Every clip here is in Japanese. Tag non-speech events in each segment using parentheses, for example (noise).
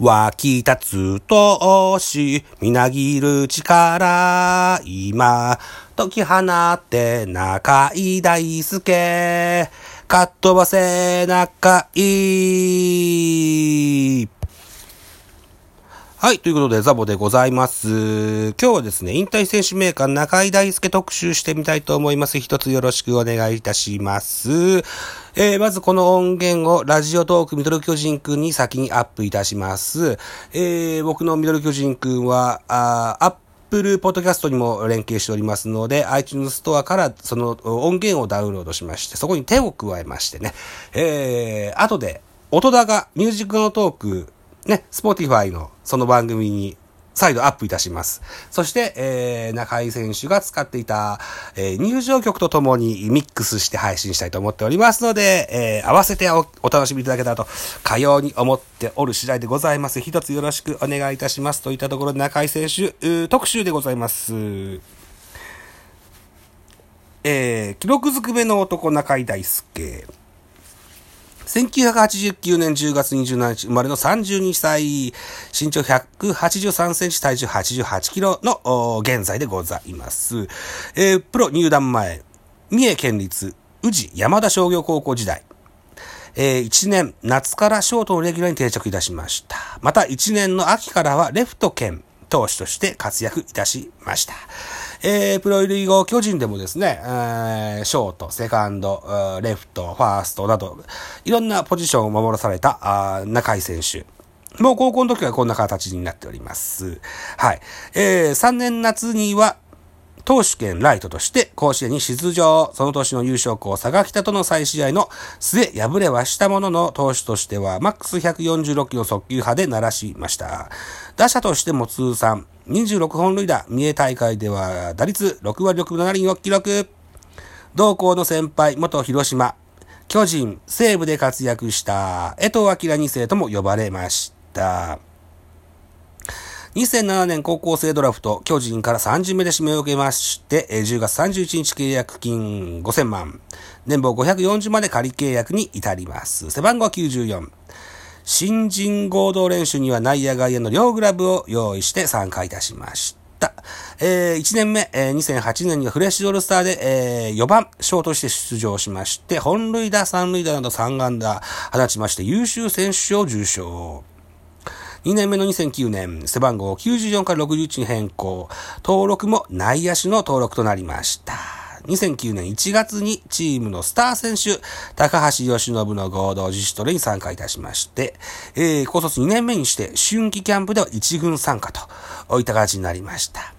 湧き立つとし、みなぎる力、今、解き放って中井大輔、かっ飛ばせ中井。はい。ということで、ザボでございます。今日はですね、引退選手メーカー中井大輔特集してみたいと思います。一つよろしくお願いいたします。えー、まずこの音源をラジオトークミドル巨人くんに先にアップいたします。えー、僕のミドル巨人くんは、あアップルポッドキャストにも連携しておりますので、iTunes ストアからその音源をダウンロードしまして、そこに手を加えましてね、えー、後で、音高がミュージックのトーク、ね、Spotify のその番組に再度アップいたします。そして、えー、中井選手が使っていた、えー、入場曲とともにミックスして配信したいと思っておりますので、えー、合わせてお楽しみいただけたらと、かように思っておる次第でございます。一つよろしくお願いいたします。といったところで中井選手、特集でございます。えー、記録ずくめの男中井大輔。1989年10月27日生まれの32歳、身長183センチ、体重88キロの現在でございます。えープロ入団前、三重県立宇治山田商業高校時代、えー1年夏からショートのレギュラーに定着いたしました。また1年の秋からはレフト兼投手として活躍いたしました。えー、プロ入り後、巨人でもですね、えーショート、セカンド、レフト、ファーストなど、いろんなポジションを守らされたあ中井選手。もう高校の時はこんな形になっております。はい。えー、3年夏には、投手兼ライトとして甲子園に出場。その年の優勝校佐賀北との再試合の末敗れはしたものの投手としてはマックス146キロ速球派で鳴らしました。打者としても通算26本塁打、三重大会では打率6割6分7厘を記録。同校の先輩、元広島、巨人、西部で活躍した江藤明2世とも呼ばれました。2007年高校生ドラフト、巨人から3巡目で指名を受けまして、10月31日契約金5000万、年俸540まで仮契約に至ります。背番号94。新人合同練習には内野外野の両グラブを用意して参加いたしました。えー1年目、えー2008年にはフレッシュオールスターで、えー4番、ショートして出場しまして、本塁打、三塁打など3安打放ちまして優秀選手賞を受賞。2年目の2009年、背番号94から61に変更。登録も内野手の登録となりました。2009年1月にチームのスター選手、高橋由伸の合同自主トレに参加いたしまして、えー、高卒2年目にして春季キャンプでは1軍参加といった形になりました。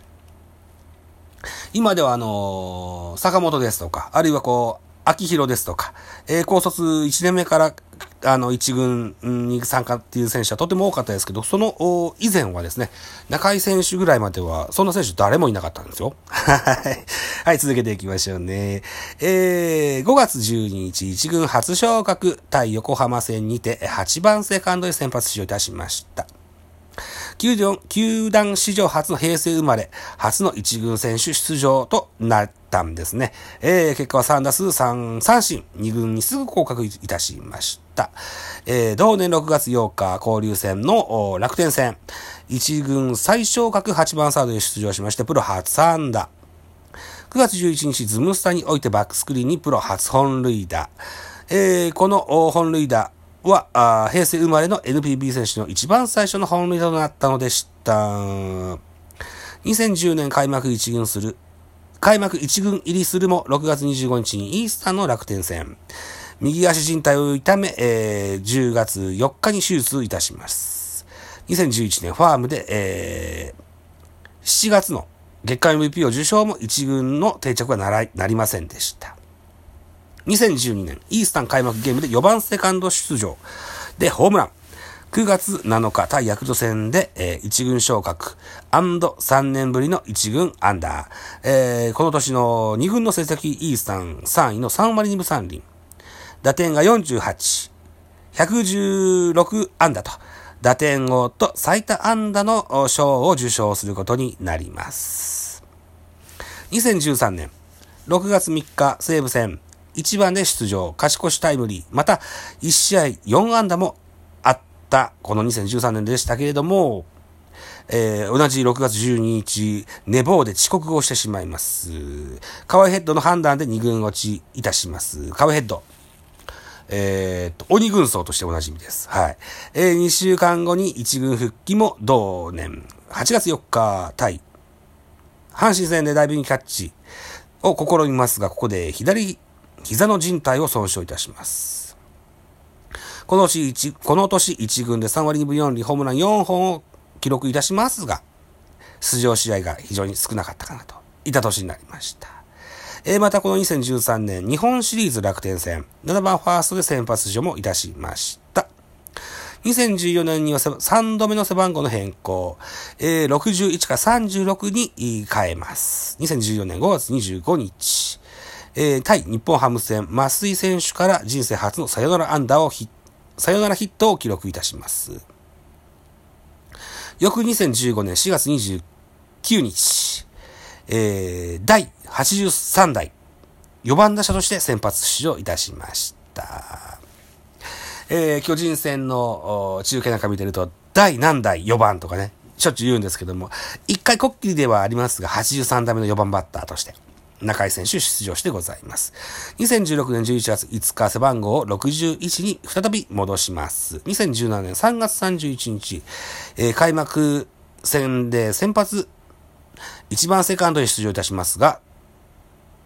今ではあのー坂本ですとか、あるいはこう、秋広ですとか、えー高卒1年目から、あの、一軍に参加っていう選手はとても多かったですけど、その以前はですね、中井選手ぐらいまでは、そんな選手誰もいなかったんですよ。はい。はい、続けていきましょうね。えー、5月12日、一軍初昇格対横浜戦にて、8番セカンドで先発出場いたしました。球団球団史上初の平成生まれ、初の一軍選手出場となったんですね。えー、結果は3打数3三振、2軍にすぐ降格いたしました。えー、同年6月8日、交流戦の楽天戦、一軍最小格8番サードで出場しまして、プロ初安打。9月11日、ズムスタにおいてバックスクリーンにプロ初本塁打。えー、この本塁打は、平成生まれの NPB 選手の一番最初の本塁となったのでした。2010年開幕一軍する、開幕一軍入りするも6月25日にイースターの楽天戦。右足靭帯を痛め、えー10月4日に手術いたします。2011年ファームで、えー7月の月間 MVP を受賞も一軍の定着はならなりませんでした。2012年、イースタン開幕ゲームで4番セカンド出場でホームラン。9月7日対ヤクルト戦で、えー一軍昇格 &3 年ぶりの一軍アンダー。えーこの年の2軍の成績イースタン3位の3割2分3厘。打点が48。116安打と、打点王と最多安打の賞を受賞することになります。2013年、6月3日、西武戦、1番で出場、勝ち越しタイムリー、また、1試合4安打もあったこの2013年でしたけれども、えー、同じ6月12日、寝坊で遅刻をしてしまいます。カワイヘッドの判断で2軍落ちいたします。カワイヘッド。えー、と、鬼軍曹としておなじみです。はい。えー、2週間後に1軍復帰も同年、8月4日、対、阪神戦でダイビングキャッチを試みますが、ここで左膝の靭帯を損傷いたします。この年この年1軍で3割2分4厘、ホームラン4本を記録いたしますが、出場試合が非常に少なかったかなといった年になりました。えー、またこの2013年、日本シリーズ楽天戦、7番ファーストで先発出場もいたしました。2014年には3度目の背番号の変更、えー、61から36に変えます。2014年5月25日、えー、対日本ハム戦、増井選手から人生初のサヨナラアンダーをヒサヨナラヒットを記録いたします。翌2015年4月29日、えー、第83代4番打者として先発出場いたしました。えー、巨人戦の中継なんか見てると、第何代4番とかね、しょっちゅう言うんですけども、一回こっきりではありますが、83代目の4番バッターとして、中井選手出場してございます。2016年11月5日背番号を61に再び戻します。2017年3月31日、えー、開幕戦で先発1番セカンドに出場いたしますが、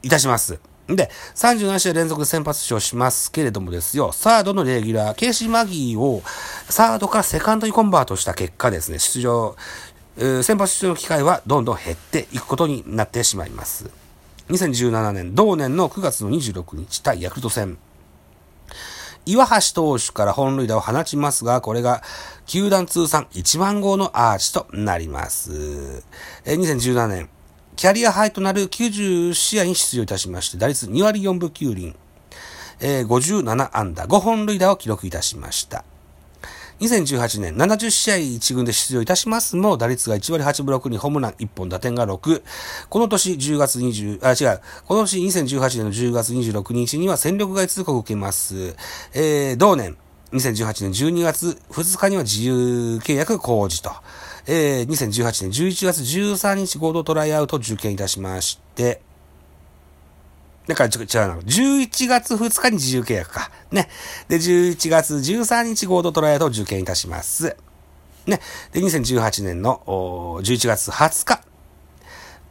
いたします。で、37試合連続で先発出場しますけれどもですよ、サードのレギュラー、ケーシー・マギーをサードからセカンドにコンバートした結果ですね、出場、えー、先発出場の機会はどんどん減っていくことになってしまいます。2017年、同年の9月の26日対ヤクルト戦。岩橋投手から本塁打を放ちますが、これが球団通算1万号のアーチとなります。え2017年、キャリアハイとなる90試合に出場いたしまして、打率2割4分9厘え、57安打5本塁打を記録いたしました。2018年、70試合1軍で出場いたしますも、打率が1割8分6にホームラン1本、打点が6。この年10月20、あ、違う。この年2018年の10月26日には戦力外通告を受けます。えー、同年、2018年12月2日には自由契約工事と。えー、2018年11月13日合同トライアウト受験いたしまして、だから違うな。11月2日に自由契約か。ね。で、11月13日合同トライアウトを受験いたします。ね。で、2018年の11月20日、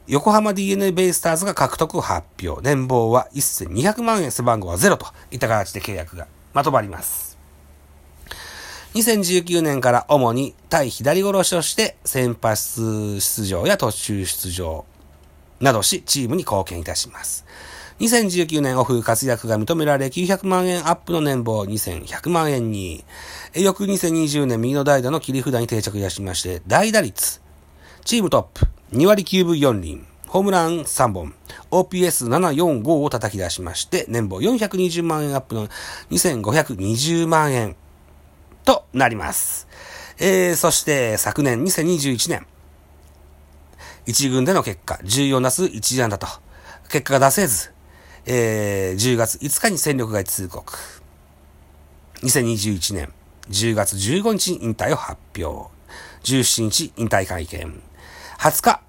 横浜 DNA ベイスターズが獲得発表。年俸は1200万円、背番号は0といった形で契約がまとまります。2019年から主に対左殺しとして先発出場や途中出場などし、チームに貢献いたします。2019年オフ活躍が認められ900万円アップの年俸2100万円に、翌2020年右の代打の切り札に定着いたしまして、代打率、チームトップ、2割9分4厘、ホームラン3本、OPS745 を叩き出しまして、年俸420万円アップの2520万円となります。えー、そして昨年2021年、1軍での結果、14打数1安打と、結果が出せず、えー、10月5日に戦力外通告。2021年10月15日に引退を発表。17日引退会見。20日、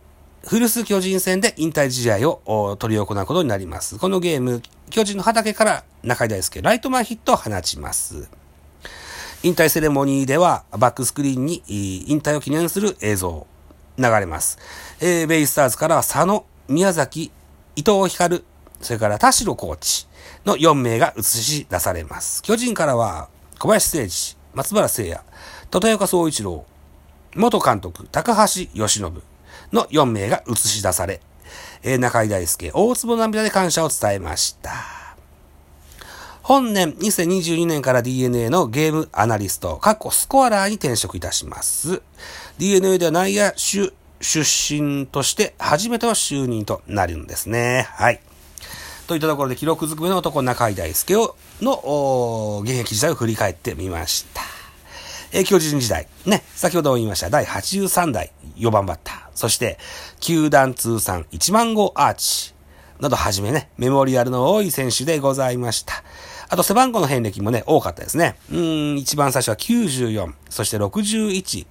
古巣巨人戦で引退試合を取り行うことになります。このゲーム、巨人の畑から中井大輔、ライトマンヒットを放ちます。引退セレモニーでは、バックスクリーンに引退を記念する映像流れます。えー、ベイスターズから佐野、宮崎、伊藤光、それから田代コーチの4名が映し出されます。巨人からは、小林誠司、松原聖也、立岡総一郎、元監督、高橋義信の4名が映し出され、え中井大輔、大坪涙で感謝を伝えました。本年2022年から DNA のゲームアナリスト、過去スコアラーに転職いたします。DNA では内野手出身として初めての就任となるんですね。はい。といったところで記録ずくめの男中井大輔の現役時代を振り返ってみました。えー、巨人時代。ね、先ほど言いました第83代4番バッター。そして、球団通算1万号アーチ。などはじめね、メモリアルの多い選手でございました。あと背番号の遍歴もね、多かったですね。うん、一番最初は94、そして61、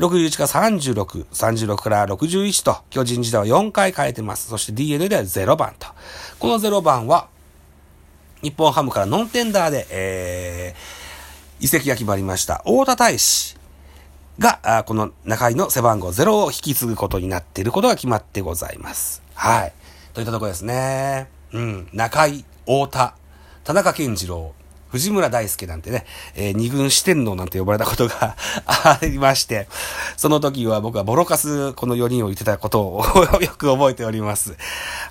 61から36、36から61と、巨人時代は4回変えてます。そして DNA では0番と。この0番は、日本ハムからノンテンダーで、えー、移籍が決まりました。大田大使が、あこの中井の背番号0を引き継ぐことになっていることが決まってございます。はい。といったところですね。うん。中井、大田、田中健次郎、藤村大輔なんてね、えー、二軍四天王なんて呼ばれたことが (laughs) ありまして、その時は僕はボロカスこの4人を言ってたことをよく覚えております。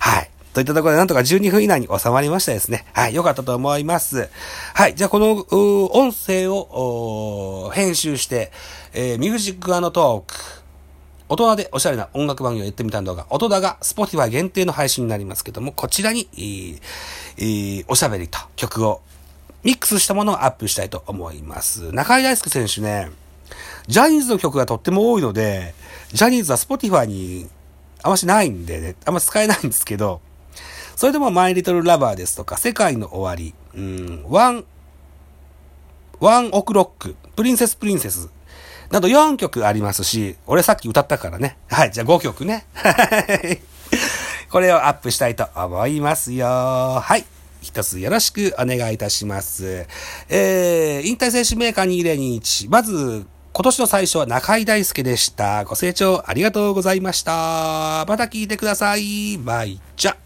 はい。といったところでなんとか12分以内に収まりましたですね。はい。よかったと思います。はい。じゃあこの、音声を、編集して、えー、ミュージックトーク、大人でおしゃれな音楽番組をやってみた動画、音だが Spotify 限定の配信になりますけども、こちらに、えー、おしゃべりと曲をミックスしたものをアップしたいと思います。中井大介選手ね、ジャニーズの曲がとっても多いので、ジャニーズは Spotify にあましないんでね、あんま使えないんですけど、それでも My Little Lover ですとか、 SEKAI NO OWARI、うん、ワン、 ONE OK ROCK、プリンセスプリンセス、など4曲ありますし、俺さっき歌ったからね。はい、じゃあ5曲ね。これをアップしたいと思いますよ。はい。一つよろしくお願いいたします。えー、引退選手メーカー2021。まず、今年の最初は中井大介でした。ご清聴ありがとうございました。また聞いてください。まいっちゃ。